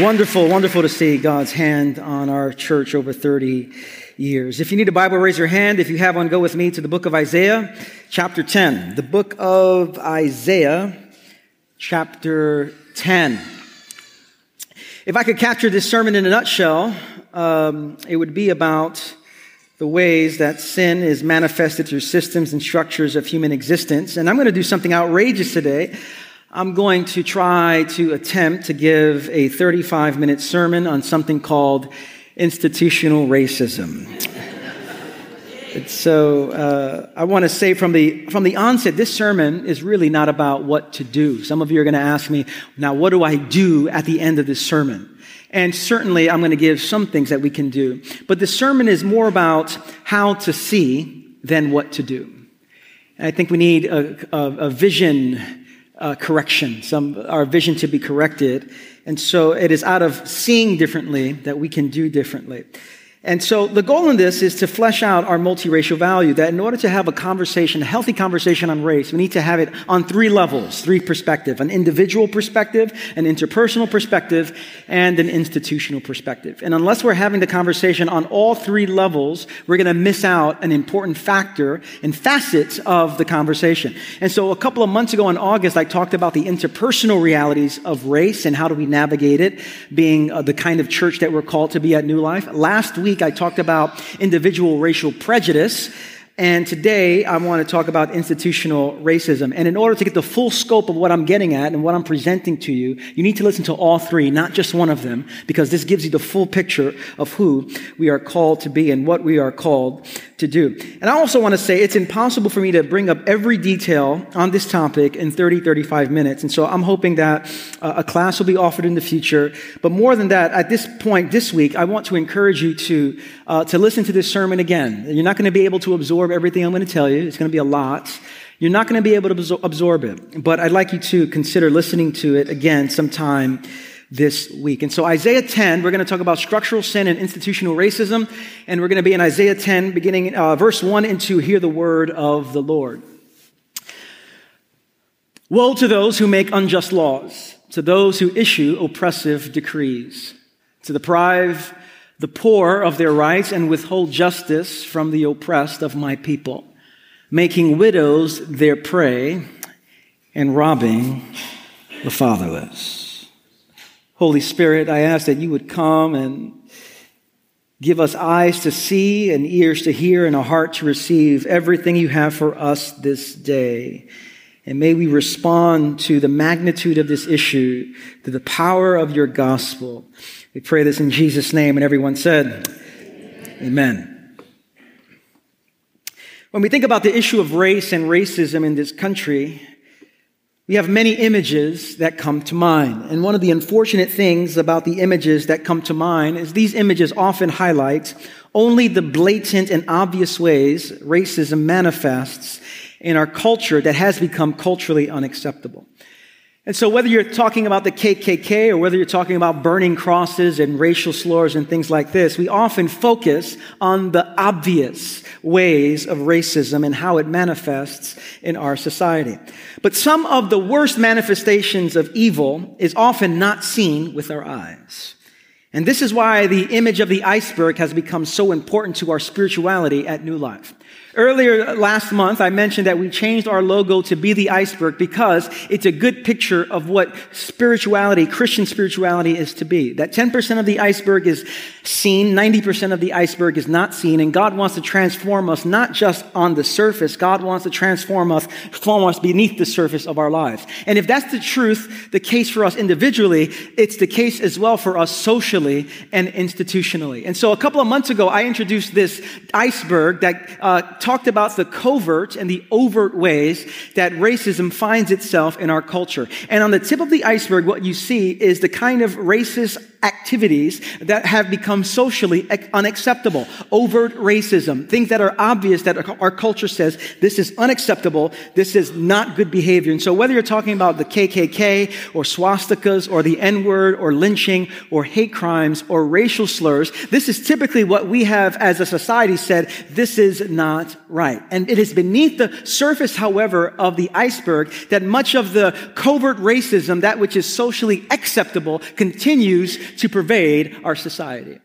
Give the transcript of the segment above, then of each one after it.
Wonderful, wonderful to see God's hand on our church over 30 years. If you need a Bible, raise your hand. If you have one, go with me to the book of Isaiah, chapter 10. The book of Isaiah, chapter 10. If I could capture this sermon in a nutshell, um, it would be about the ways that sin is manifested through systems and structures of human existence. And I'm going to do something outrageous today. I'm going to try to attempt to give a 35 minute sermon on something called institutional racism. so uh, I want to say from the from the onset, this sermon is really not about what to do. Some of you are going to ask me, now what do I do at the end of this sermon? And certainly I'm going to give some things that we can do. But the sermon is more about how to see than what to do. And I think we need a, a, a vision uh, correction, some our vision to be corrected. And so it is out of seeing differently that we can do differently. And so the goal in this is to flesh out our multiracial value that in order to have a conversation, a healthy conversation on race, we need to have it on three levels, three perspective, an individual perspective, an interpersonal perspective, and an institutional perspective. And unless we're having the conversation on all three levels, we're going to miss out an important factor and facets of the conversation. And so a couple of months ago in August, I talked about the interpersonal realities of race and how do we navigate it, being uh, the kind of church that we're called to be at New Life. Last week, week, I talked about individual racial prejudice and today I want to talk about institutional racism. And in order to get the full scope of what I'm getting at and what I'm presenting to you, you need to listen to all three, not just one of them, because this gives you the full picture of who we are called to be and what we are called to do. And I also want to say it's impossible for me to bring up every detail on this topic in 30, 35 minutes. And so I'm hoping that uh, a class will be offered in the future. But more than that, at this point this week, I want to encourage you to, uh, to listen to this sermon again. You're not going to be able to absorb absorb everything I'm going to tell you. It's going to be a lot. You're not going to be able to absorb it, but I'd like you to consider listening to it again sometime this week. And so, Isaiah 10, we're going to talk about structural sin and institutional racism, and we're going to be in Isaiah 10, beginning uh, verse 1 and 2. Hear the word of the Lord. Woe to those who make unjust laws, to those who issue oppressive decrees, to deprive the poor of their rights and withhold justice from the oppressed of my people, making widows their prey and robbing the fatherless. Holy Spirit, I ask that you would come and give us eyes to see and ears to hear and a heart to receive everything you have for us this day. And may we respond to the magnitude of this issue, to the power of your gospel. We pray this in Jesus' name, and everyone said, Amen. Amen. When we think about the issue of race and racism in this country, we have many images that come to mind. And one of the unfortunate things about the images that come to mind is these images often highlight only the blatant and obvious ways racism manifests in our culture that has become culturally unacceptable. And so, whether you're talking about the KKK or whether you're talking about burning crosses and racial slurs and things like this, we often focus on the obvious ways of racism and how it manifests in our society. But some of the worst manifestations of evil is often not seen with our eyes. And this is why the image of the iceberg has become so important to our spirituality at New Life. Earlier last month, I mentioned that we changed our logo to be the iceberg because it's a good picture of what spirituality, Christian spirituality is to be. That 10% of the iceberg is seen, 90% of the iceberg is not seen, and God wants to transform us not just on the surface, God wants to transform us, transform us beneath the surface of our lives. And if that's the truth, the case for us individually, it's the case as well for us socially and institutionally. And so a couple of months ago, I introduced this iceberg that uh, talked about the covert and the overt ways that racism finds itself in our culture. And on the tip of the iceberg, what you see is the kind of racist activities that have become socially unacceptable. Overt racism, things that are obvious that our culture says this is unacceptable, this is not good behavior. And so whether you're talking about the KKK or swastikas or the N-word or lynching or hate crimes or racial slurs, this is typically what we have as a society said, this is not right. And it is beneath the surface, however, of the iceberg that much of the covert racism, that which is socially acceptable, continues to pervade our society.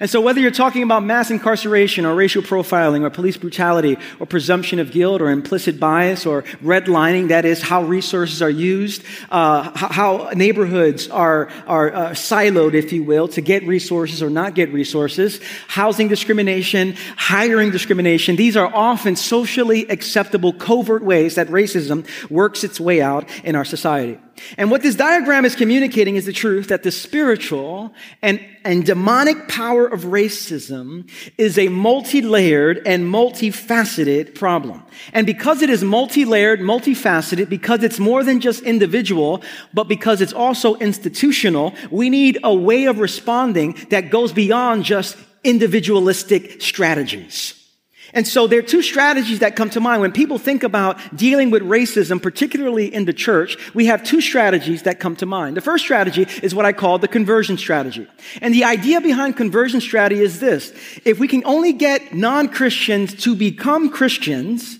And so whether you're talking about mass incarceration or racial profiling or police brutality or presumption of guilt or implicit bias or redlining, that is how resources are used, uh, how neighborhoods are, are uh, siloed, if you will, to get resources or not get resources, housing discrimination, hiring discrimination, these are often socially acceptable covert ways that racism works its way out in our society. And what this diagram is communicating is the truth that the spiritual and, and demonic power of racism is a multi-layered and multifaceted problem. And because it is multi-layered, multifaceted, because it's more than just individual, but because it's also institutional, we need a way of responding that goes beyond just individualistic strategies. And so there are two strategies that come to mind. When people think about dealing with racism, particularly in the church, we have two strategies that come to mind. The first strategy is what I call the conversion strategy. And the idea behind conversion strategy is this. If we can only get non-Christians to become Christians,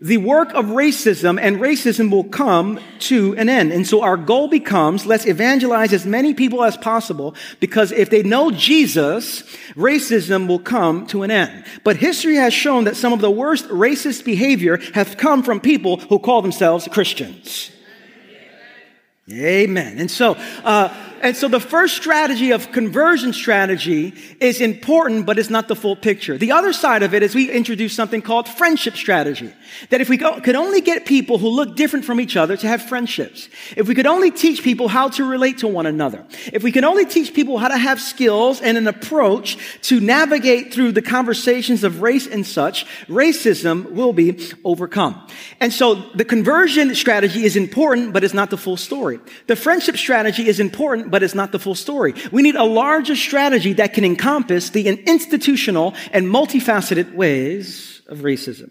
the work of racism and racism will come to an end. And so our goal becomes let's evangelize as many people as possible because if they know Jesus, racism will come to an end. But history has shown that some of the worst racist behavior have come from people who call themselves Christians. Amen. And so, uh, and so the first strategy of conversion strategy is important, but it's not the full picture. The other side of it is we introduce something called friendship strategy. That if we go, could only get people who look different from each other to have friendships, if we could only teach people how to relate to one another, if we could only teach people how to have skills and an approach to navigate through the conversations of race and such, racism will be overcome. And so the conversion strategy is important, but it's not the full story. The friendship strategy is important, but it's not the full story. We need a larger strategy that can encompass the institutional and multifaceted ways of racism.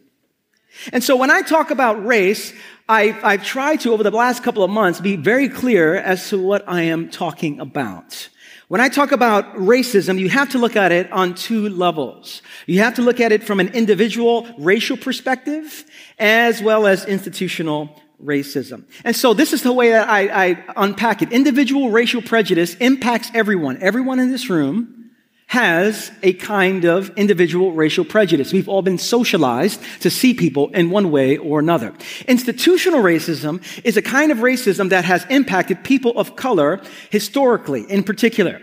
And so when I talk about race, I, I've tried to, over the last couple of months, be very clear as to what I am talking about. When I talk about racism, you have to look at it on two levels. You have to look at it from an individual racial perspective as well as institutional racism. And so this is the way that I, I, unpack it. Individual racial prejudice impacts everyone. Everyone in this room has a kind of individual racial prejudice. We've all been socialized to see people in one way or another. Institutional racism is a kind of racism that has impacted people of color historically in particular.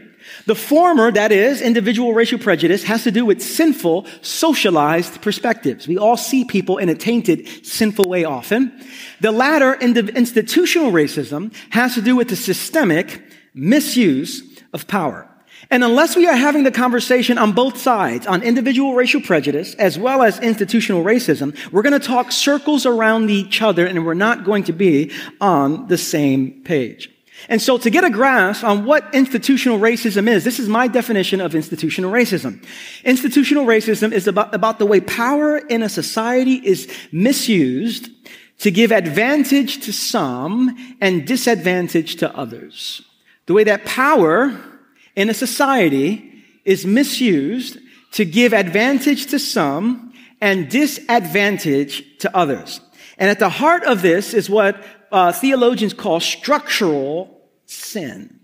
The former, that is, individual racial prejudice, has to do with sinful, socialized perspectives. We all see people in a tainted, sinful way often. The latter, institutional racism, has to do with the systemic misuse of power. And unless we are having the conversation on both sides, on individual racial prejudice as well as institutional racism, we're going to talk circles around each other and we're not going to be on the same page. And so to get a grasp on what institutional racism is, this is my definition of institutional racism. Institutional racism is about, about the way power in a society is misused to give advantage to some and disadvantage to others. The way that power in a society is misused to give advantage to some and disadvantage to others. And at the heart of this is what uh, theologians call structural sin.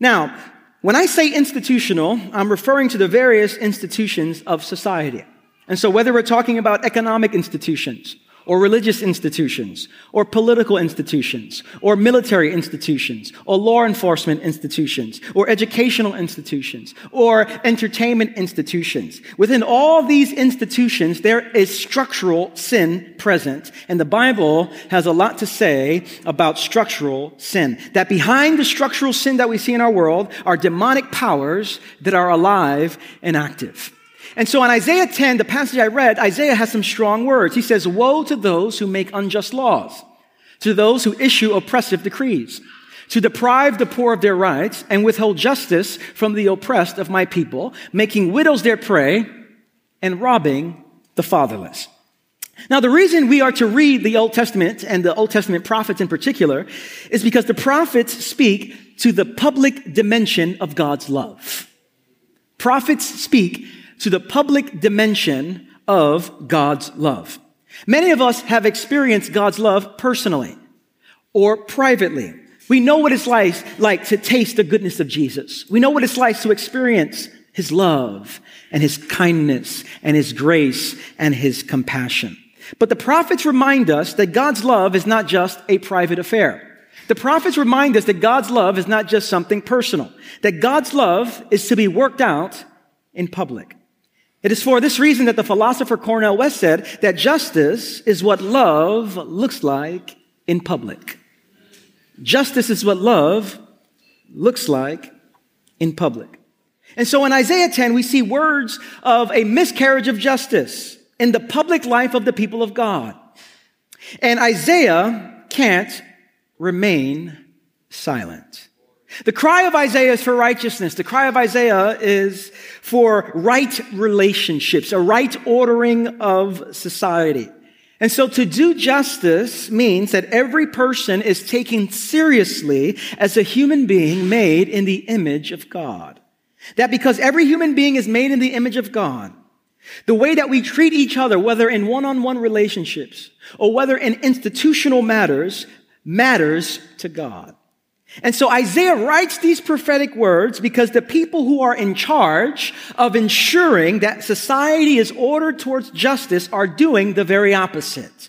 Now, when I say institutional, I'm referring to the various institutions of society. And so whether we're talking about economic institutions, or religious institutions, or political institutions, or military institutions, or law enforcement institutions, or educational institutions, or entertainment institutions. Within all these institutions, there is structural sin present, and the Bible has a lot to say about structural sin. That behind the structural sin that we see in our world are demonic powers that are alive and active. And so in Isaiah 10, the passage I read, Isaiah has some strong words. He says, Woe to those who make unjust laws, to those who issue oppressive decrees, to deprive the poor of their rights and withhold justice from the oppressed of my people, making widows their prey and robbing the fatherless. Now, the reason we are to read the Old Testament and the Old Testament prophets in particular is because the prophets speak to the public dimension of God's love. Prophets speak to the public dimension of God's love. Many of us have experienced God's love personally or privately. We know what it's like, like to taste the goodness of Jesus. We know what it's like to experience his love and his kindness and his grace and his compassion. But the prophets remind us that God's love is not just a private affair. The prophets remind us that God's love is not just something personal, that God's love is to be worked out in public. It is for this reason that the philosopher Cornel West said that justice is what love looks like in public. Justice is what love looks like in public. And so in Isaiah 10, we see words of a miscarriage of justice in the public life of the people of God. And Isaiah can't remain silent. The cry of Isaiah is for righteousness. The cry of Isaiah is for right relationships, a right ordering of society. And so to do justice means that every person is taken seriously as a human being made in the image of God. That because every human being is made in the image of God, the way that we treat each other, whether in one-on-one relationships or whether in institutional matters, matters to God. And so Isaiah writes these prophetic words because the people who are in charge of ensuring that society is ordered towards justice are doing the very opposite.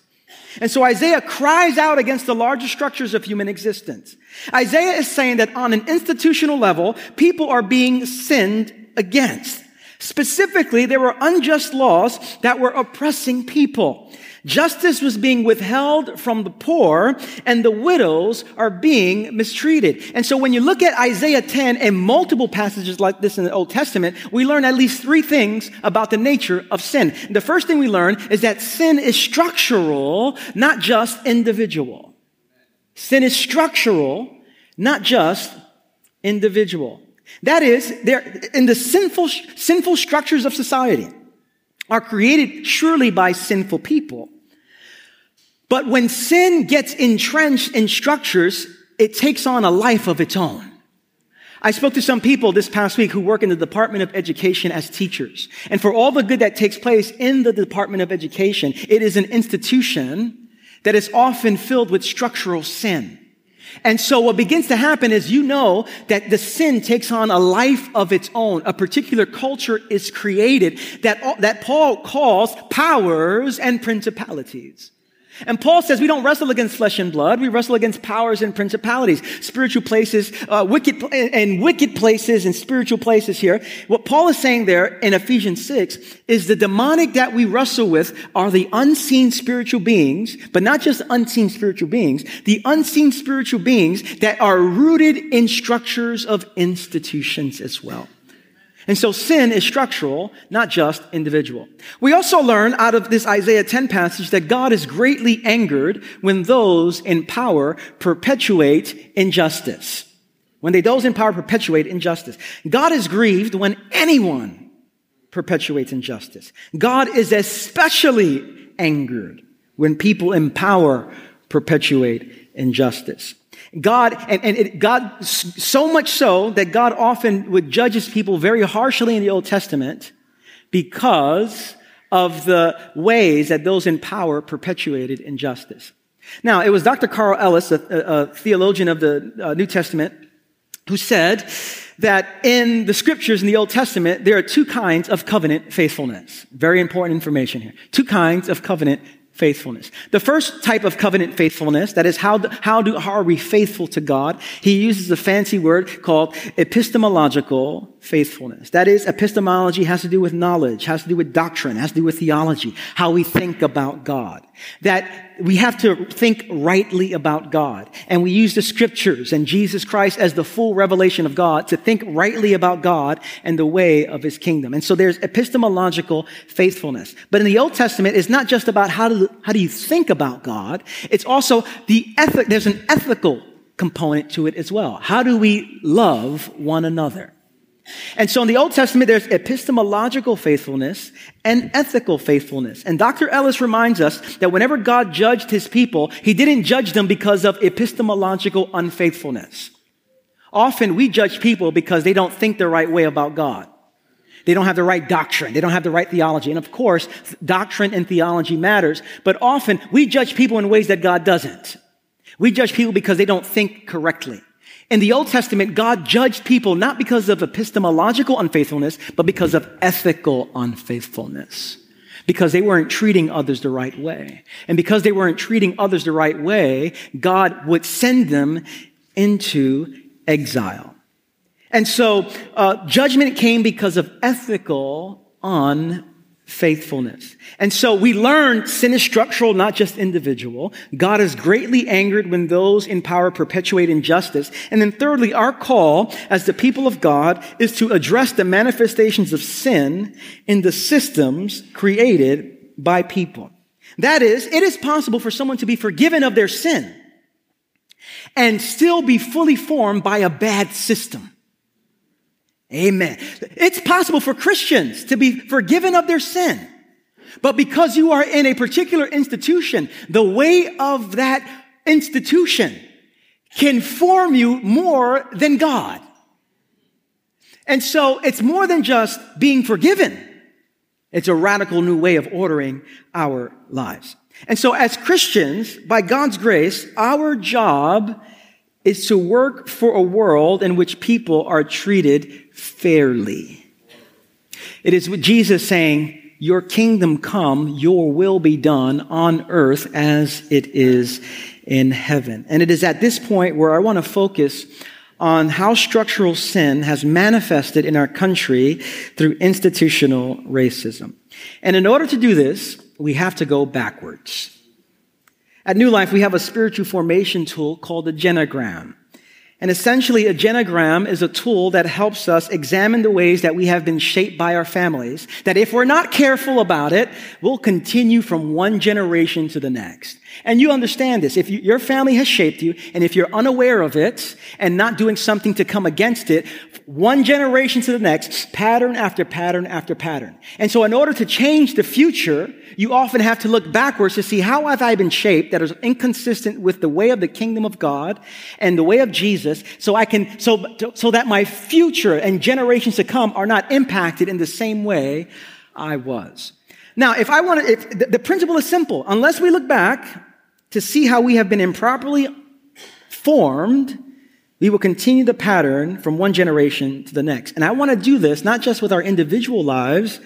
And so Isaiah cries out against the larger structures of human existence. Isaiah is saying that on an institutional level, people are being sinned against. Specifically, there were unjust laws that were oppressing people. Justice was being withheld from the poor and the widows are being mistreated. And so when you look at Isaiah 10 and multiple passages like this in the Old Testament, we learn at least three things about the nature of sin. The first thing we learn is that sin is structural, not just individual. Sin is structural, not just individual. That is, there in the sinful, sinful structures of society are created surely by sinful people. But when sin gets entrenched in structures, it takes on a life of its own. I spoke to some people this past week who work in the Department of Education as teachers. And for all the good that takes place in the Department of Education, it is an institution that is often filled with structural sin. And so what begins to happen is you know that the sin takes on a life of its own. A particular culture is created that, that Paul calls powers and principalities. And Paul says we don't wrestle against flesh and blood. We wrestle against powers and principalities, spiritual places, uh, wicked, and wicked places and spiritual places here. What Paul is saying there in Ephesians 6 is the demonic that we wrestle with are the unseen spiritual beings, but not just unseen spiritual beings, the unseen spiritual beings that are rooted in structures of institutions as well. And so sin is structural, not just individual. We also learn out of this Isaiah 10 passage that God is greatly angered when those in power perpetuate injustice. When they, those in power perpetuate injustice. God is grieved when anyone perpetuates injustice. God is especially angered when people in power perpetuate injustice. God, and, and it, God, so much so that God often would judge his people very harshly in the Old Testament because of the ways that those in power perpetuated injustice. Now, it was Dr. Carl Ellis, a, a theologian of the uh, New Testament, who said that in the scriptures in the Old Testament, there are two kinds of covenant faithfulness. Very important information here. Two kinds of covenant faithfulness. The first type of covenant faithfulness, that is how, how, do, how are we faithful to God? He uses a fancy word called epistemological faithfulness. That is, epistemology has to do with knowledge, has to do with doctrine, has to do with theology, how we think about God. That we have to think rightly about God. And we use the scriptures and Jesus Christ as the full revelation of God to think rightly about God and the way of his kingdom. And so there's epistemological faithfulness. But in the Old Testament, it's not just about how do, how do you think about God. It's also the ethic, there's an ethical component to it as well. How do we love one another? And so in the Old Testament, there's epistemological faithfulness and ethical faithfulness. And Dr. Ellis reminds us that whenever God judged his people, he didn't judge them because of epistemological unfaithfulness. Often we judge people because they don't think the right way about God. They don't have the right doctrine. They don't have the right theology. And of course, doctrine and theology matters, but often we judge people in ways that God doesn't. We judge people because they don't think correctly. In the Old Testament, God judged people not because of epistemological unfaithfulness, but because of ethical unfaithfulness. Because they weren't treating others the right way. And because they weren't treating others the right way, God would send them into exile. And so, uh, judgment came because of ethical unfaithfulness faithfulness. And so we learn sin is structural, not just individual. God is greatly angered when those in power perpetuate injustice. And then thirdly, our call as the people of God is to address the manifestations of sin in the systems created by people. That is, it is possible for someone to be forgiven of their sin and still be fully formed by a bad system. Amen. It's possible for Christians to be forgiven of their sin. But because you are in a particular institution, the way of that institution can form you more than God. And so it's more than just being forgiven. It's a radical new way of ordering our lives. And so as Christians, by God's grace, our job is to work for a world in which people are treated fairly. It is with Jesus saying, Your kingdom come, your will be done on earth as it is in heaven. And it is at this point where I want to focus on how structural sin has manifested in our country through institutional racism. And in order to do this, we have to go backwards. At New Life, we have a spiritual formation tool called the genogram. And essentially, a genogram is a tool that helps us examine the ways that we have been shaped by our families, that if we're not careful about it, we'll continue from one generation to the next. And you understand this. If you, your family has shaped you, and if you're unaware of it and not doing something to come against it, one generation to the next, pattern after pattern after pattern. And so in order to change the future, you often have to look backwards to see how have I been shaped that is inconsistent with the way of the kingdom of God and the way of Jesus so I can, so, so that my future and generations to come are not impacted in the same way I was. Now, if I want to, if, the, the principle is simple. Unless we look back to see how we have been improperly formed, we will continue the pattern from one generation to the next. And I want to do this not just with our individual lives,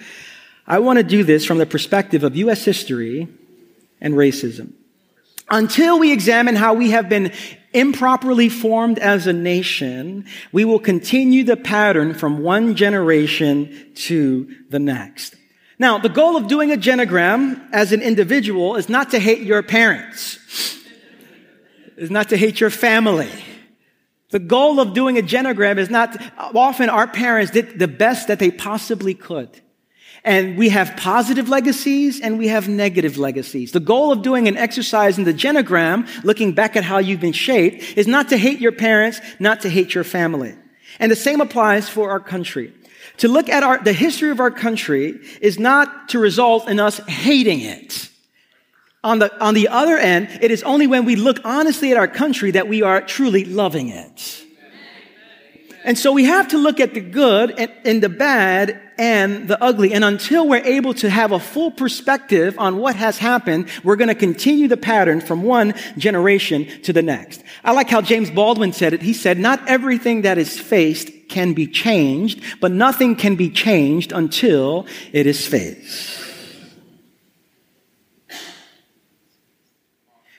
I want to do this from the perspective of U.S. history and racism. Until we examine how we have been improperly formed as a nation, we will continue the pattern from one generation to the next. Now, the goal of doing a genogram as an individual is not to hate your parents. Is not to hate your family. The goal of doing a genogram is not, often our parents did the best that they possibly could. And we have positive legacies and we have negative legacies. The goal of doing an exercise in the genogram, looking back at how you've been shaped, is not to hate your parents, not to hate your family. And the same applies for our country. To look at our, the history of our country is not to result in us hating it. On the, on the other end, it is only when we look honestly at our country that we are truly loving it. And so we have to look at the good and, and, the bad and the ugly. And until we're able to have a full perspective on what has happened, we're going to continue the pattern from one generation to the next. I like how James Baldwin said it. He said, not everything that is faced can be changed, but nothing can be changed until it is faced.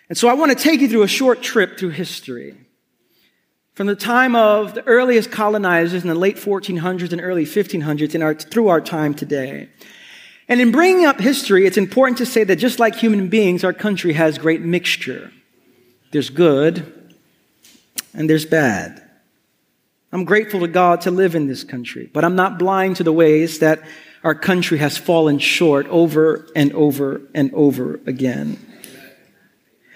And so I want to take you through a short trip through history. From the time of the earliest colonizers in the late 1400s and early 1500s and our, through our time today. And in bringing up history, it's important to say that just like human beings, our country has great mixture. There's good and there's bad. I'm grateful to God to live in this country, but I'm not blind to the ways that our country has fallen short over and over and over again.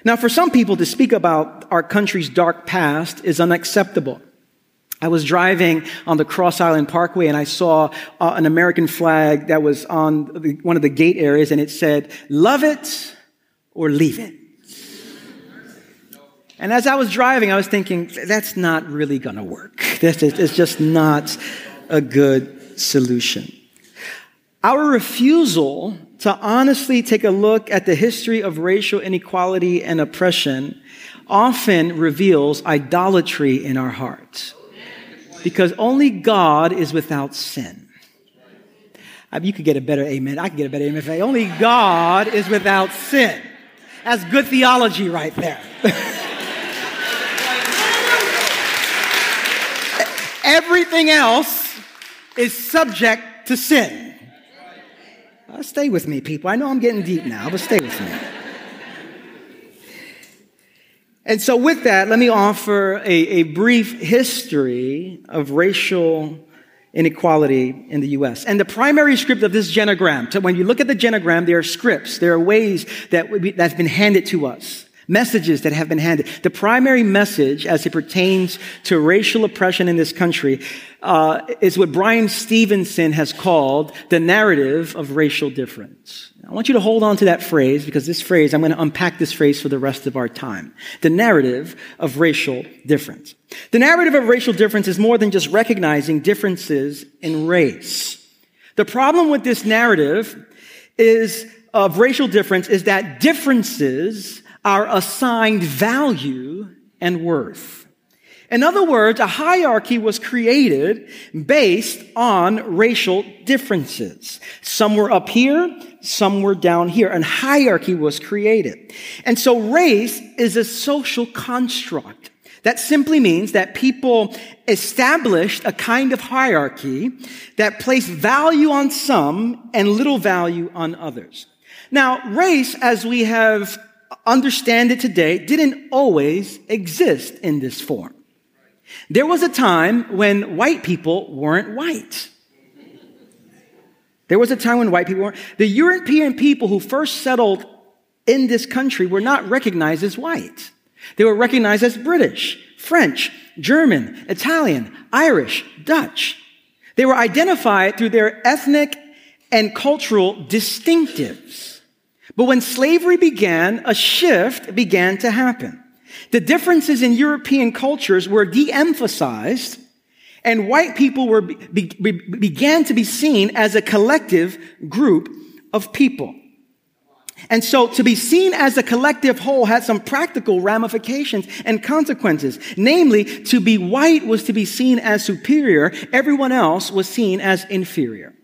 Now, for some people to speak about our country's dark past is unacceptable. I was driving on the Cross Island Parkway and I saw uh, an American flag that was on the, one of the gate areas and it said, Love it or leave it. And as I was driving, I was thinking, that's not really going to work. This is just not a good solution. Our refusal to honestly take a look at the history of racial inequality and oppression often reveals idolatry in our hearts because only God is without sin. I mean, you could get a better amen. I could get a better amen. If only God is without sin. That's good theology right there. Everything else is subject to sin. Uh, stay with me, people. I know I'm getting deep now, but stay with me. And so, with that, let me offer a, a brief history of racial inequality in the US. And the primary script of this genogram, so when you look at the genogram, there are scripts, there are ways that that's been handed to us, messages that have been handed. The primary message as it pertains to racial oppression in this country uh, is what Bryan Stevenson has called the narrative of racial difference. I want you to hold on to that phrase because this phrase, I'm going to unpack this phrase for the rest of our time. The narrative of racial difference. The narrative of racial difference is more than just recognizing differences in race. The problem with this narrative is of racial difference is that differences are assigned value and worth. In other words, a hierarchy was created based on racial differences. Some were up here, some were down here. And hierarchy was created. And so race is a social construct. That simply means that people established a kind of hierarchy that placed value on some and little value on others. Now, race, as we have understand it today, didn't always exist in this form. There was a time when white people weren't white. There was a time when white people weren't. The European people who first settled in this country were not recognized as white. They were recognized as British, French, German, Italian, Irish, Dutch. They were identified through their ethnic and cultural distinctives. But when slavery began, a shift began to happen. The differences in European cultures were de-emphasized and white people were, be, be, began to be seen as a collective group of people. And so to be seen as a collective whole had some practical ramifications and consequences. Namely, to be white was to be seen as superior. Everyone else was seen as inferior.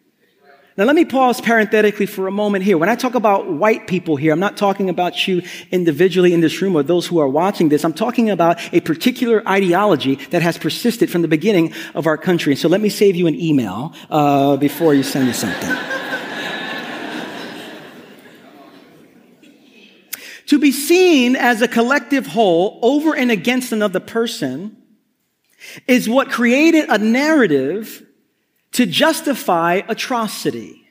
Now, let me pause parenthetically for a moment here. When I talk about white people here, I'm not talking about you individually in this room or those who are watching this. I'm talking about a particular ideology that has persisted from the beginning of our country. So let me save you an email uh, before you send me something. to be seen as a collective whole over and against another person is what created a narrative to justify atrocity.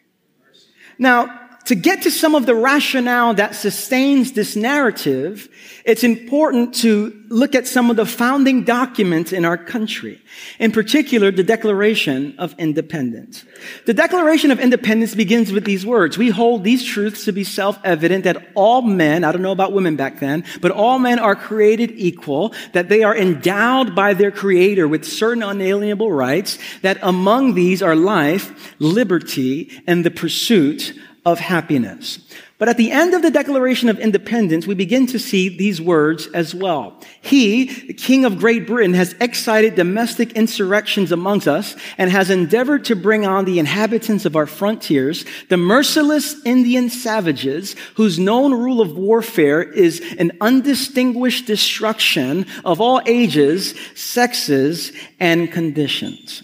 Now, to get to some of the rationale that sustains this narrative, it's important to look at some of the founding documents in our country. In particular, the Declaration of Independence. The Declaration of Independence begins with these words. We hold these truths to be self-evident that all men, I don't know about women back then, but all men are created equal, that they are endowed by their creator with certain unalienable rights, that among these are life, liberty, and the pursuit of happiness. But at the end of the Declaration of Independence, we begin to see these words as well. He, the King of Great Britain, has excited domestic insurrections amongst us and has endeavored to bring on the inhabitants of our frontiers, the merciless Indian savages whose known rule of warfare is an undistinguished destruction of all ages, sexes, and conditions.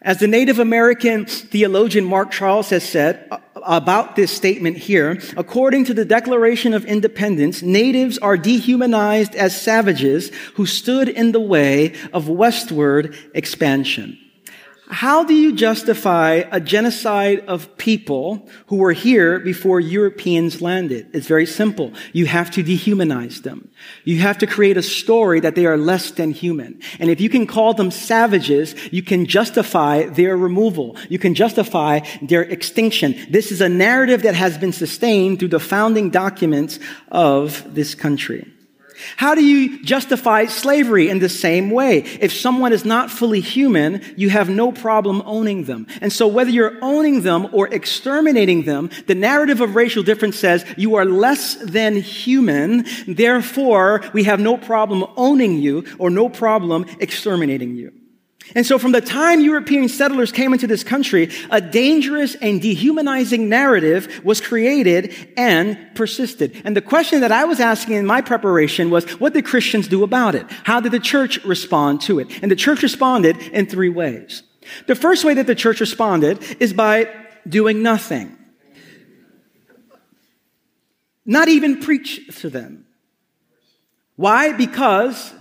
As the Native American theologian Mark Charles has said, uh, about this statement here. According to the Declaration of Independence, natives are dehumanized as savages who stood in the way of westward expansion. How do you justify a genocide of people who were here before Europeans landed? It's very simple. You have to dehumanize them. You have to create a story that they are less than human. And if you can call them savages, you can justify their removal. You can justify their extinction. This is a narrative that has been sustained through the founding documents of this country. How do you justify slavery in the same way? If someone is not fully human, you have no problem owning them. And so whether you're owning them or exterminating them, the narrative of racial difference says you are less than human. Therefore, we have no problem owning you or no problem exterminating you. And so from the time European settlers came into this country, a dangerous and dehumanizing narrative was created and persisted. And the question that I was asking in my preparation was, what did Christians do about it? How did the church respond to it? And the church responded in three ways. The first way that the church responded is by doing nothing. Not even preach to them. Why? Because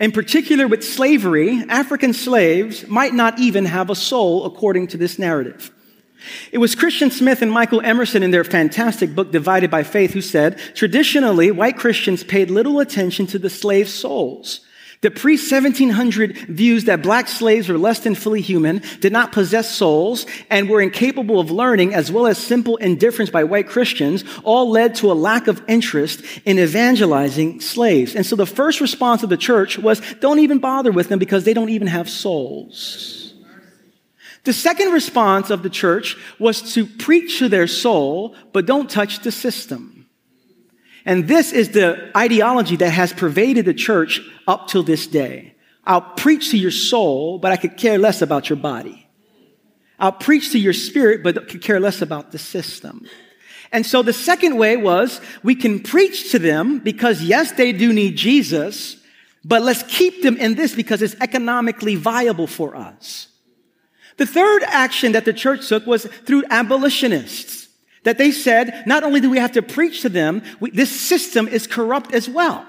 in particular, with slavery, African slaves might not even have a soul according to this narrative. It was Christian Smith and Michael Emerson in their fantastic book, Divided by Faith, who said, traditionally, white Christians paid little attention to the slaves' souls. The pre 1700 views that black slaves were less than fully human, did not possess souls, and were incapable of learning, as well as simple indifference by white Christians, all led to a lack of interest in evangelizing slaves. And so the first response of the church was don't even bother with them because they don't even have souls. The second response of the church was to preach to their soul, but don't touch the system. And this is the ideology that has pervaded the church up till this day. I'll preach to your soul, but I could care less about your body. I'll preach to your spirit, but could care less about the system. And so the second way was we can preach to them because yes, they do need Jesus, but let's keep them in this because it's economically viable for us. The third action that the church took was through abolitionists. That they said, not only do we have to preach to them, we, this system is corrupt as well.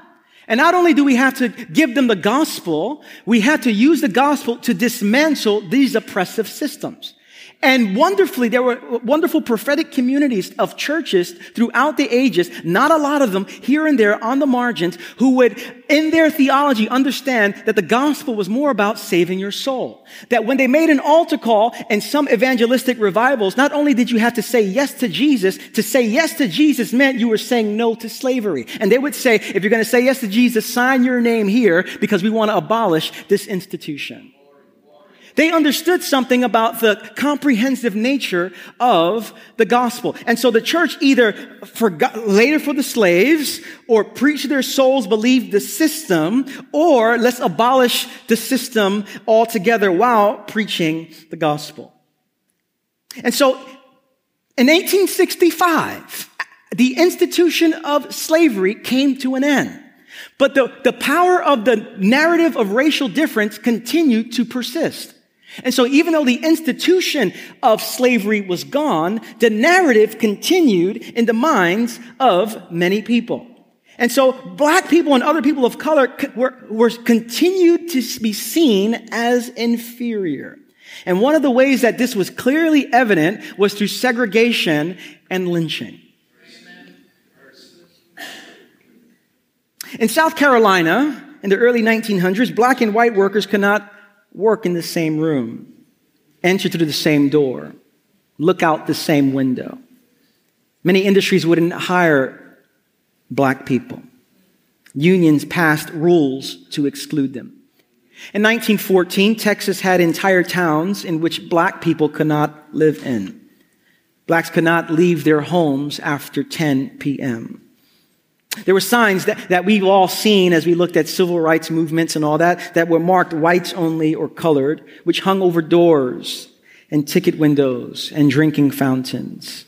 And not only do we have to give them the gospel, we have to use the gospel to dismantle these oppressive systems. And wonderfully, there were wonderful prophetic communities of churches throughout the ages, not a lot of them here and there on the margins, who would, in their theology, understand that the gospel was more about saving your soul. That when they made an altar call and some evangelistic revivals, not only did you have to say yes to Jesus, to say yes to Jesus meant you were saying no to slavery. And they would say, if you're going to say yes to Jesus, sign your name here because we want to abolish this institution. They understood something about the comprehensive nature of the gospel. And so the church either forgot later for the slaves or preached their souls, believed the system, or let's abolish the system altogether while preaching the gospel. And so in 1865, the institution of slavery came to an end. But the, the power of the narrative of racial difference continued to persist. And so even though the institution of slavery was gone, the narrative continued in the minds of many people. And so black people and other people of color were, were continued to be seen as inferior. And one of the ways that this was clearly evident was through segregation and lynching. In South Carolina, in the early 1900s, black and white workers could not work in the same room, enter through the same door, look out the same window. Many industries wouldn't hire black people. Unions passed rules to exclude them. In 1914, Texas had entire towns in which black people could not live in. Blacks could not leave their homes after 10 p.m. There were signs that, that we've all seen as we looked at civil rights movements and all that, that were marked whites only or colored, which hung over doors and ticket windows and drinking fountains.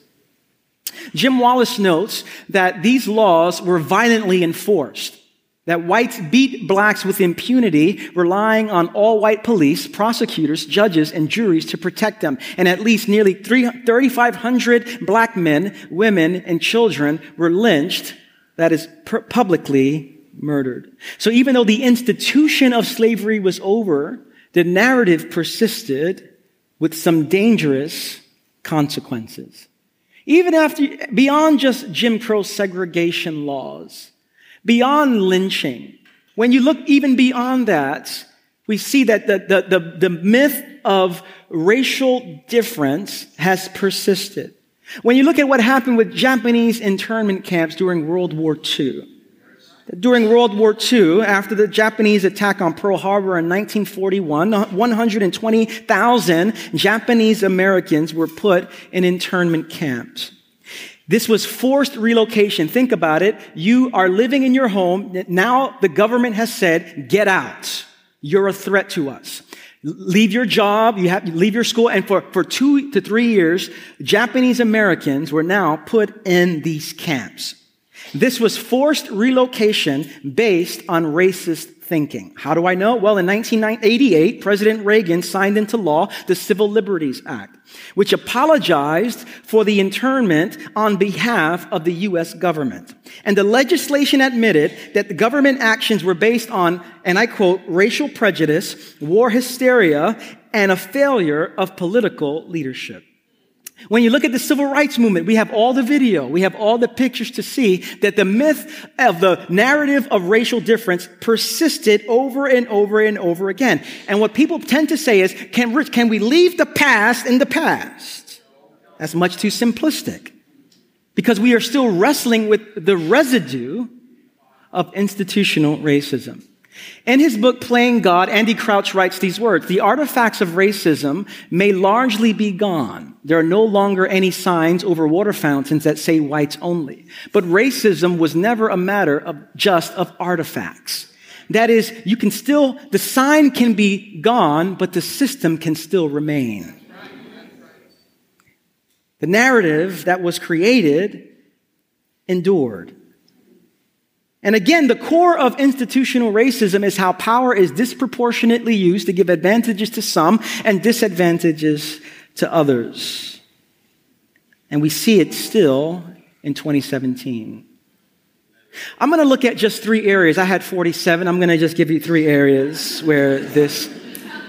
Jim Wallis notes that these laws were violently enforced, that whites beat blacks with impunity, relying on all white police, prosecutors, judges, and juries to protect them. And at least nearly 3,500 black men, women, and children were lynched that is publicly murdered. So even though the institution of slavery was over, the narrative persisted with some dangerous consequences. Even after, beyond just Jim Crow segregation laws, beyond lynching, when you look even beyond that, we see that the, the, the, the myth of racial difference has persisted. When you look at what happened with Japanese internment camps during World War II, during World War II, after the Japanese attack on Pearl Harbor in 1941, 120,000 Japanese Americans were put in internment camps. This was forced relocation. Think about it. You are living in your home. Now the government has said, get out. You're a threat to us. Leave your job, you have to leave your school, and for, for two to three years, Japanese Americans were now put in these camps. This was forced relocation based on racist thinking. How do I know? Well, in 1988, President Reagan signed into law the Civil Liberties Act, which apologized for the internment on behalf of the U.S. government. And the legislation admitted that the government actions were based on, and I quote, racial prejudice, war hysteria, and a failure of political leadership. When you look at the civil rights movement, we have all the video, we have all the pictures to see that the myth of the narrative of racial difference persisted over and over and over again. And what people tend to say is, can, can we leave the past in the past? That's much too simplistic. Because we are still wrestling with the residue of institutional racism. In his book, Playing God, Andy Crouch writes these words The artifacts of racism may largely be gone. There are no longer any signs over water fountains that say whites only. But racism was never a matter of just of artifacts. That is, you can still, the sign can be gone, but the system can still remain. The narrative that was created endured. And again, the core of institutional racism is how power is disproportionately used to give advantages to some and disadvantages to others. And we see it still in 2017. I'm going to look at just three areas. I had 47. I'm going to just give you three areas where this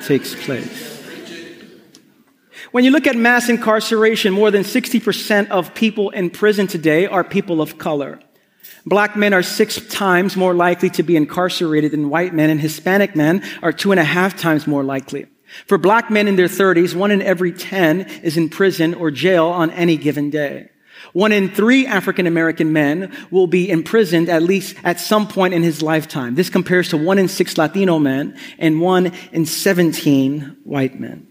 takes place. When you look at mass incarceration, more than 60% of people in prison today are people of color. Black men are six times more likely to be incarcerated than white men, and Hispanic men are two and a half times more likely. For black men in their 30s, one in every 10 is in prison or jail on any given day. One in three African American men will be imprisoned at least at some point in his lifetime. This compares to one in six Latino men and one in 17 white men.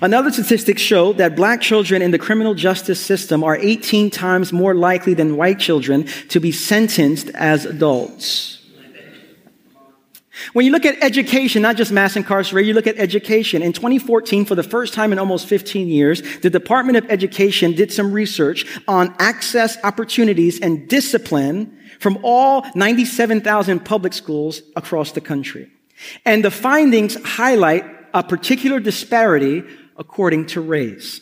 Another statistic showed that black children in the criminal justice system are 18 times more likely than white children to be sentenced as adults. When you look at education, not just mass incarceration, you look at education. In 2014, for the first time in almost 15 years, the Department of Education did some research on access, opportunities, and discipline from all 97,000 public schools across the country. And the findings highlight a particular disparity according to race.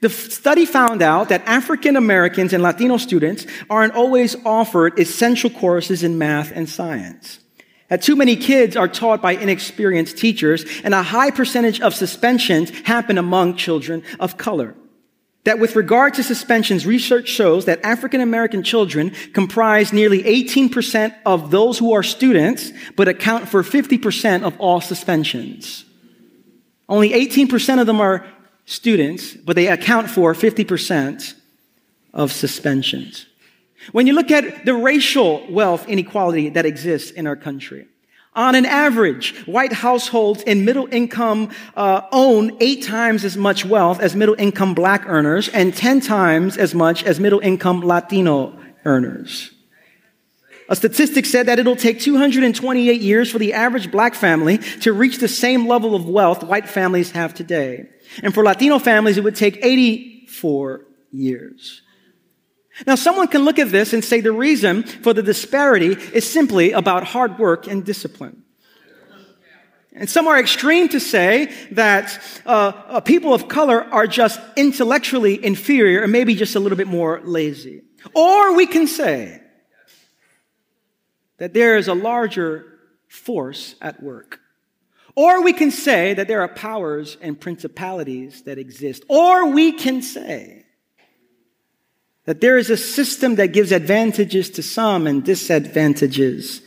The study found out that African Americans and Latino students aren't always offered essential courses in math and science. That too many kids are taught by inexperienced teachers, and a high percentage of suspensions happen among children of color. That with regard to suspensions, research shows that African American children comprise nearly 18% of those who are students, but account for 50% of all suspensions. Only 18% of them are students, but they account for 50% of suspensions. When you look at the racial wealth inequality that exists in our country, on an average, white households in middle income uh, own eight times as much wealth as middle income black earners and 10 times as much as middle income Latino earners. A statistic said that it'll take 228 years for the average black family to reach the same level of wealth white families have today. And for Latino families, it would take 84 years. Now, someone can look at this and say the reason for the disparity is simply about hard work and discipline. And some are extreme to say that uh, uh, people of color are just intellectually inferior and maybe just a little bit more lazy. Or we can say that there is a larger force at work. Or we can say that there are powers and principalities that exist. Or we can say that there is a system that gives advantages to some and disadvantages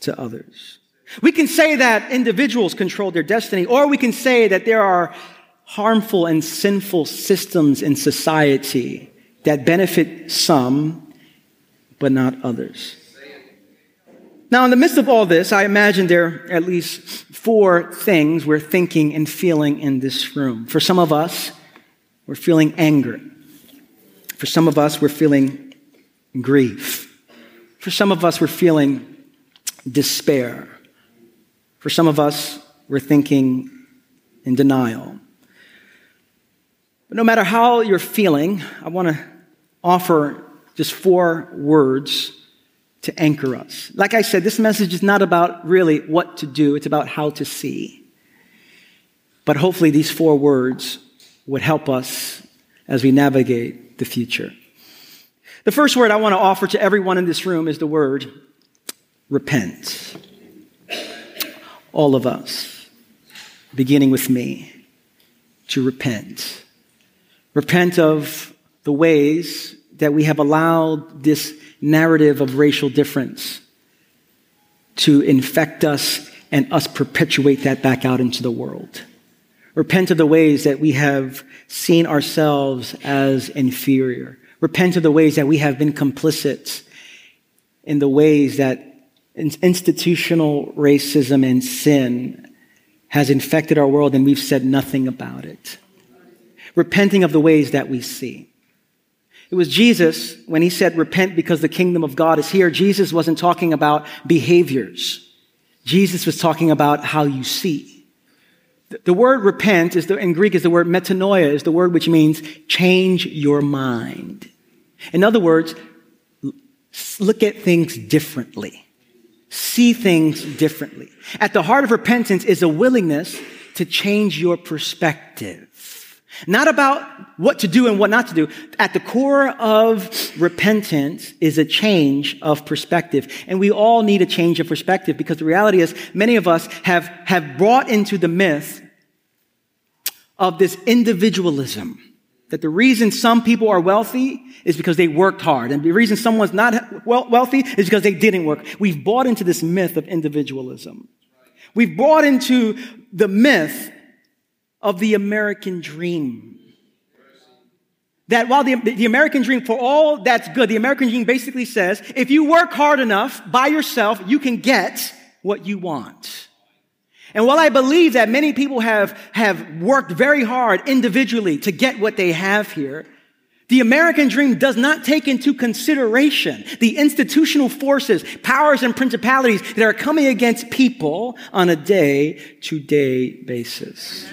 to others. We can say that individuals control their destiny, or we can say that there are harmful and sinful systems in society that benefit some, but not others. Now, in the midst of all this, I imagine there are at least four things we're thinking and feeling in this room. For some of us, we're feeling anger. For some of us, we're feeling grief. For some of us, we're feeling despair. For some of us, we're thinking in denial. But no matter how you're feeling, I want to offer just four words to anchor us. Like I said, this message is not about really what to do, it's about how to see. But hopefully, these four words would help us as we navigate the future. The first word I want to offer to everyone in this room is the word repent. All of us, beginning with me, to repent. Repent of the ways that we have allowed this narrative of racial difference to infect us and us perpetuate that back out into the world. Repent of the ways that we have seen ourselves as inferior. Repent of the ways that we have been complicit in the ways that institutional racism and sin has infected our world and we've said nothing about it. Repenting of the ways that we see. It was Jesus, when he said, repent because the kingdom of God is here, Jesus wasn't talking about behaviors. Jesus was talking about how you see. The word repent is the, in Greek is the word metanoia, is the word which means change your mind. In other words, look at things differently. See things differently. At the heart of repentance is a willingness to change your perspective. Not about what to do and what not to do. At the core of repentance is a change of perspective. And we all need a change of perspective because the reality is many of us have, have brought into the myth of this individualism. That the reason some people are wealthy is because they worked hard. And the reason someone's not wealthy is because they didn't work. We've bought into this myth of individualism. We've bought into the myth of the American dream. That while the, the American dream, for all that's good, the American dream basically says if you work hard enough by yourself, you can get what you want. And while I believe that many people have, have worked very hard individually to get what they have here, the American dream does not take into consideration the institutional forces, powers, and principalities that are coming against people on a day to day basis.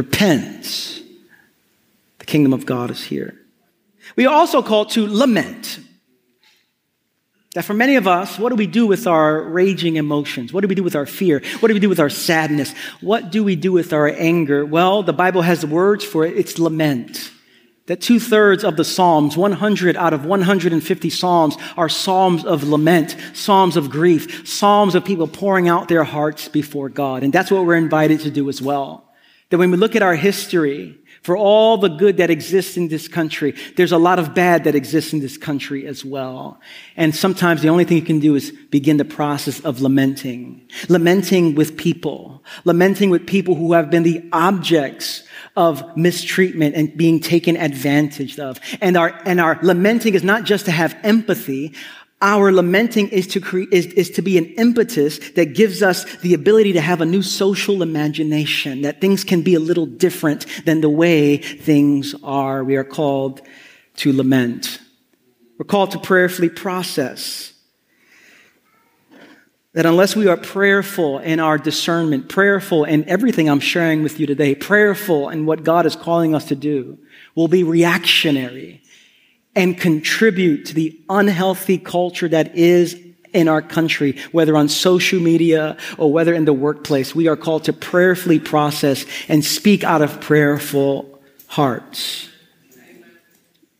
Repent. The kingdom of God is here. We are also called to lament. That for many of us, what do we do with our raging emotions? What do we do with our fear? What do we do with our sadness? What do we do with our anger? Well, the Bible has words for it. It's lament. That two thirds of the Psalms, 100 out of 150 Psalms, are Psalms of lament, Psalms of grief, Psalms of people pouring out their hearts before God. And that's what we're invited to do as well. That when we look at our history, for all the good that exists in this country, there's a lot of bad that exists in this country as well. And sometimes the only thing you can do is begin the process of lamenting. Lamenting with people. Lamenting with people who have been the objects of mistreatment and being taken advantage of. And our, and our lamenting is not just to have empathy, our lamenting is to create, is, is to be an impetus that gives us the ability to have a new social imagination, that things can be a little different than the way things are. We are called to lament. We're called to prayerfully process. That unless we are prayerful in our discernment, prayerful in everything I'm sharing with you today, prayerful in what God is calling us to do, we'll be reactionary and contribute to the unhealthy culture that is in our country, whether on social media or whether in the workplace. We are called to prayerfully process and speak out of prayerful hearts.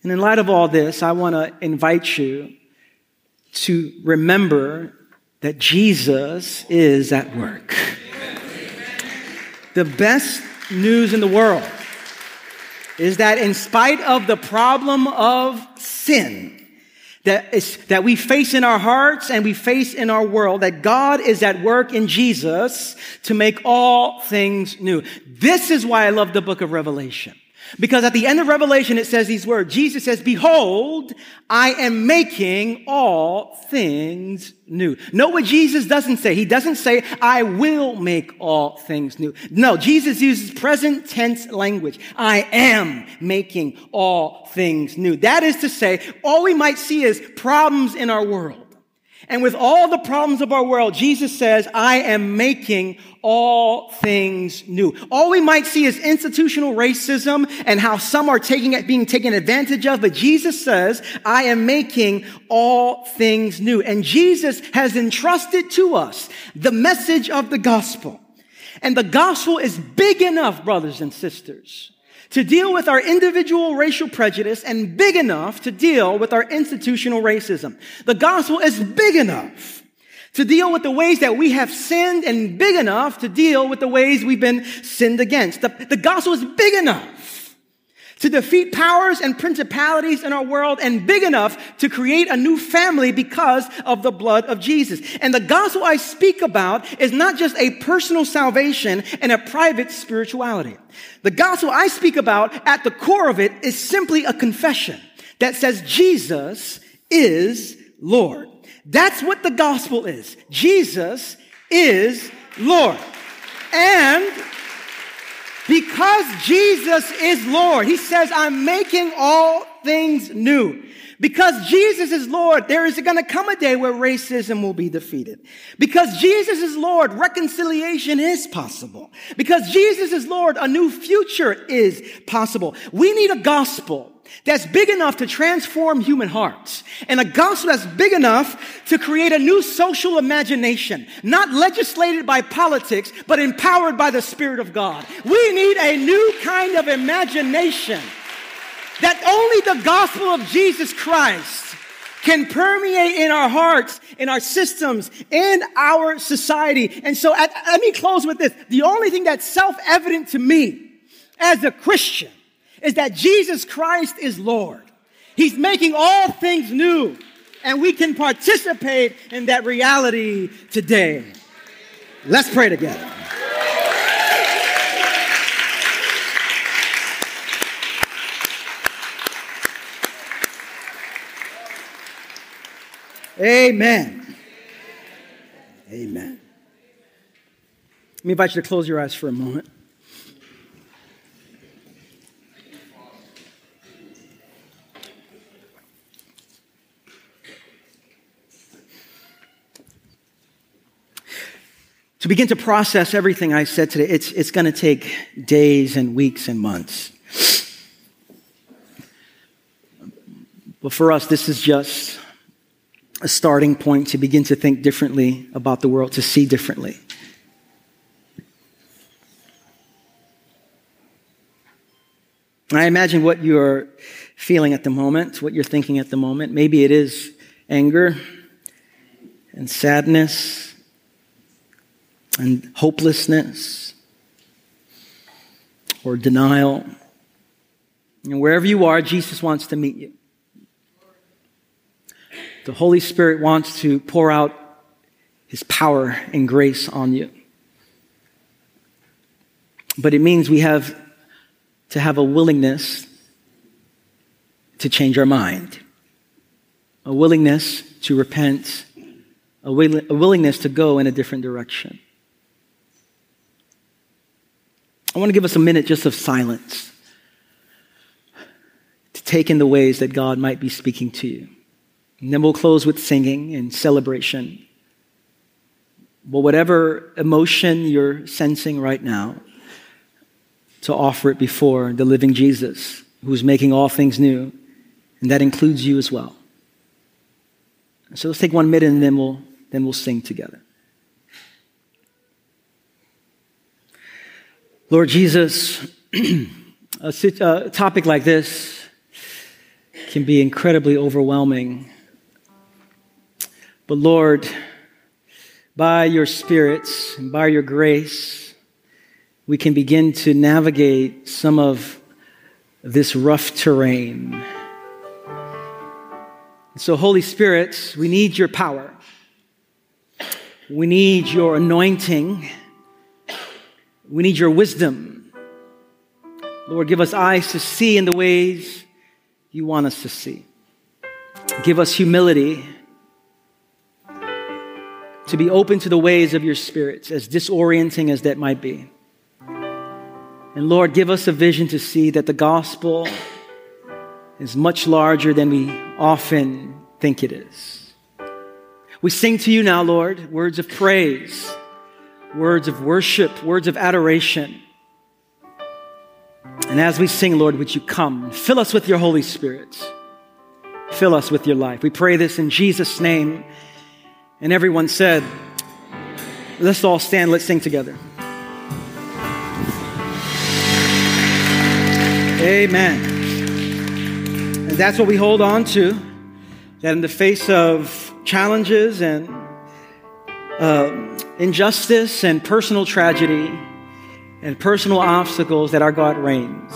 And in light of all this, I want to invite you to remember that Jesus is at work. The best news in the world is that in spite of the problem of sin, that, is, that we face in our hearts and we face in our world, that God is at work in Jesus to make all things new. This is why I love the book of Revelation. Because at the end of Revelation, it says these words. Jesus says, behold, I am making all things new. Know what Jesus doesn't say. He doesn't say, I will make all things new. No, Jesus uses present tense language. I am making all things new. That is to say, all we might see is problems in our world. And with all the problems of our world, Jesus says, I am making all things new. All we might see is institutional racism and how some are taking it, being taken advantage of. But Jesus says, I am making all things new. And Jesus has entrusted to us the message of the gospel. And the gospel is big enough, brothers and sisters, to deal with our individual racial prejudice and big enough to deal with our institutional racism. The gospel is big enough to deal with the ways that we have sinned and big enough to deal with the ways we've been sinned against. The, the gospel is big enough to defeat powers and principalities in our world and big enough to create a new family because of the blood of Jesus. And the gospel I speak about is not just a personal salvation and a private spirituality. The gospel I speak about at the core of it is simply a confession that says Jesus is Lord. That's what the gospel is. Jesus is Lord. And because Jesus is Lord, he says, I'm making all things new. Because Jesus is Lord, there is going to come a day where racism will be defeated. Because Jesus is Lord, reconciliation is possible. Because Jesus is Lord, a new future is possible. We need a gospel that's big enough to transform human hearts and a gospel that's big enough to create a new social imagination, not legislated by politics, but empowered by the Spirit of God. We need a new kind of imagination that only the gospel of Jesus Christ can permeate in our hearts, in our systems, in our society. And so at, let me close with this. The only thing that's self-evident to me as a Christian is that Jesus Christ is Lord. He's making all things new, and we can participate in that reality today. Let's pray together. Amen. Amen. Let me invite you to close your eyes for a moment. To begin to process everything I said today, it's, it's going to take days and weeks and months. But for us, this is just a starting point to begin to think differently about the world, to see differently. I imagine what you're feeling at the moment, what you're thinking at the moment. Maybe it is anger and sadness and hopelessness or denial. And wherever you are, Jesus wants to meet you. The Holy Spirit wants to pour out His power and grace on you. But it means we have to have a willingness to change our mind, a willingness to repent, a, will- a willingness to go in a different direction. I want to give us a minute just of silence to take in the ways that God might be speaking to you. And then we'll close with singing and celebration. Well, whatever emotion you're sensing right now, to offer it before the living Jesus, who's making all things new, and that includes you as well. So let's take one minute and then we'll, then we'll sing together. Lord Jesus, a, topic like this can be incredibly overwhelming. But Lord, by your spirits and by your grace, we can begin to navigate some of this rough terrain. So, Holy Spirit, we need your power. We need your anointing. We need your wisdom. Lord, give us eyes to see in the ways you want us to see. Give us humility to be open to the ways of your spirits, as disorienting as that might be. And Lord, give us a vision to see that the gospel is much larger than we often think it is. We sing to you now, Lord, words of praise, words of worship, words of adoration. And as we sing, Lord, would you come, fill us with your Holy Spirit, fill us with your life. We pray this in Jesus' name. And everyone said, Let's all stand, let's sing together. Amen. And that's what we hold on to. That in the face of challenges and uh, injustice and personal tragedy and personal obstacles, that our God reigns.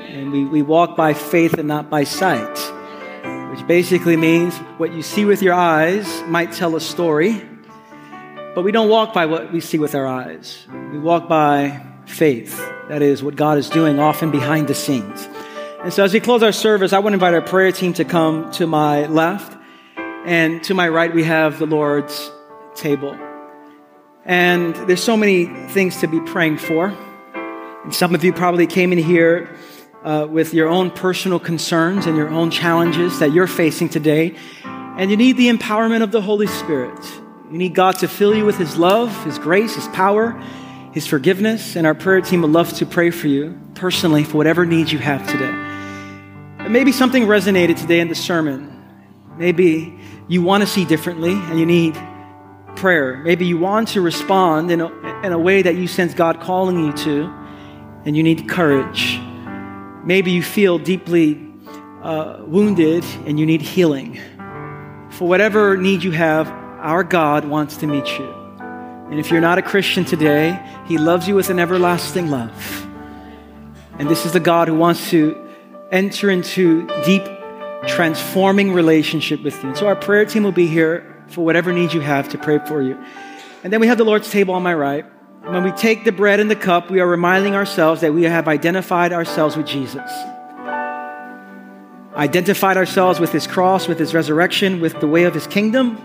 And we, we walk by faith and not by sight, which basically means what you see with your eyes might tell a story, but we don't walk by what we see with our eyes. We walk by faith. That is what God is doing often behind the scenes. And so as we close our service, I want to invite our prayer team to come to my left. And to my right, we have the Lord's table. And there's so many things to be praying for. And some of you probably came in here uh, with your own personal concerns and your own challenges that you're facing today. And you need the empowerment of the Holy Spirit. You need God to fill you with His love, His grace, His power, his forgiveness, and our prayer team would love to pray for you personally for whatever needs you have today. And maybe something resonated today in the sermon. Maybe you want to see differently and you need prayer. Maybe you want to respond in a, in a way that you sense God calling you to, and you need courage. Maybe you feel deeply uh, wounded and you need healing. For whatever need you have, our God wants to meet you. And if you're not a Christian today, He loves you with an everlasting love. And this is the God who wants to enter into deep, transforming relationship with you. And so our prayer team will be here for whatever needs you have to pray for you. And then we have the Lord's table on my right. When we take the bread and the cup, we are reminding ourselves that we have identified ourselves with Jesus. Identified ourselves with his cross, with his resurrection, with the way of his kingdom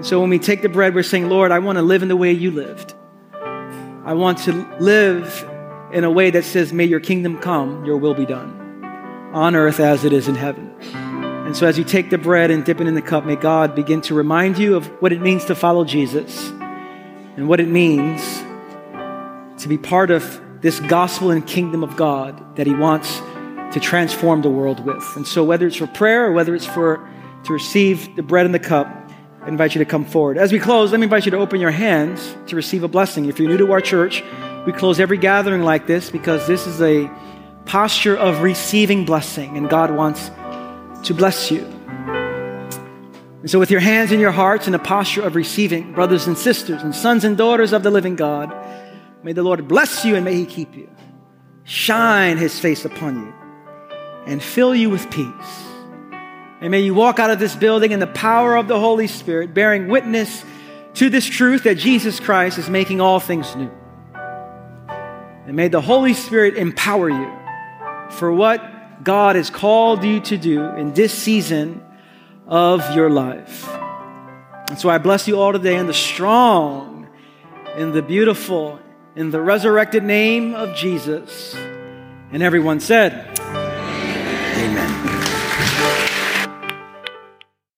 and so when we take the bread, we're saying, Lord, I want to live in the way you lived. I want to live in a way that says, May your kingdom come, your will be done, on earth as it is in heaven. And so as you take the bread and dip it in the cup, may God begin to remind you of what it means to follow Jesus and what it means to be part of this gospel and kingdom of God that He wants to transform the world with. And so whether it's for prayer or whether it's for to receive the bread and the cup, I invite you to come forward. As we close, let me invite you to open your hands to receive a blessing. If you're new to our church, we close every gathering like this because this is a posture of receiving blessing, and God wants to bless you. And so, with your hands in your hearts in a posture of receiving, brothers and sisters and sons and daughters of the living God, may the Lord bless you and may He keep you, shine His face upon you, and fill you with peace. And may you walk out of this building in the power of the Holy Spirit, bearing witness to this truth that Jesus Christ is making all things new. And may the Holy Spirit empower you for what God has called you to do in this season of your life. And so I bless you all today in the strong, in the beautiful, in the resurrected name of Jesus. And everyone said,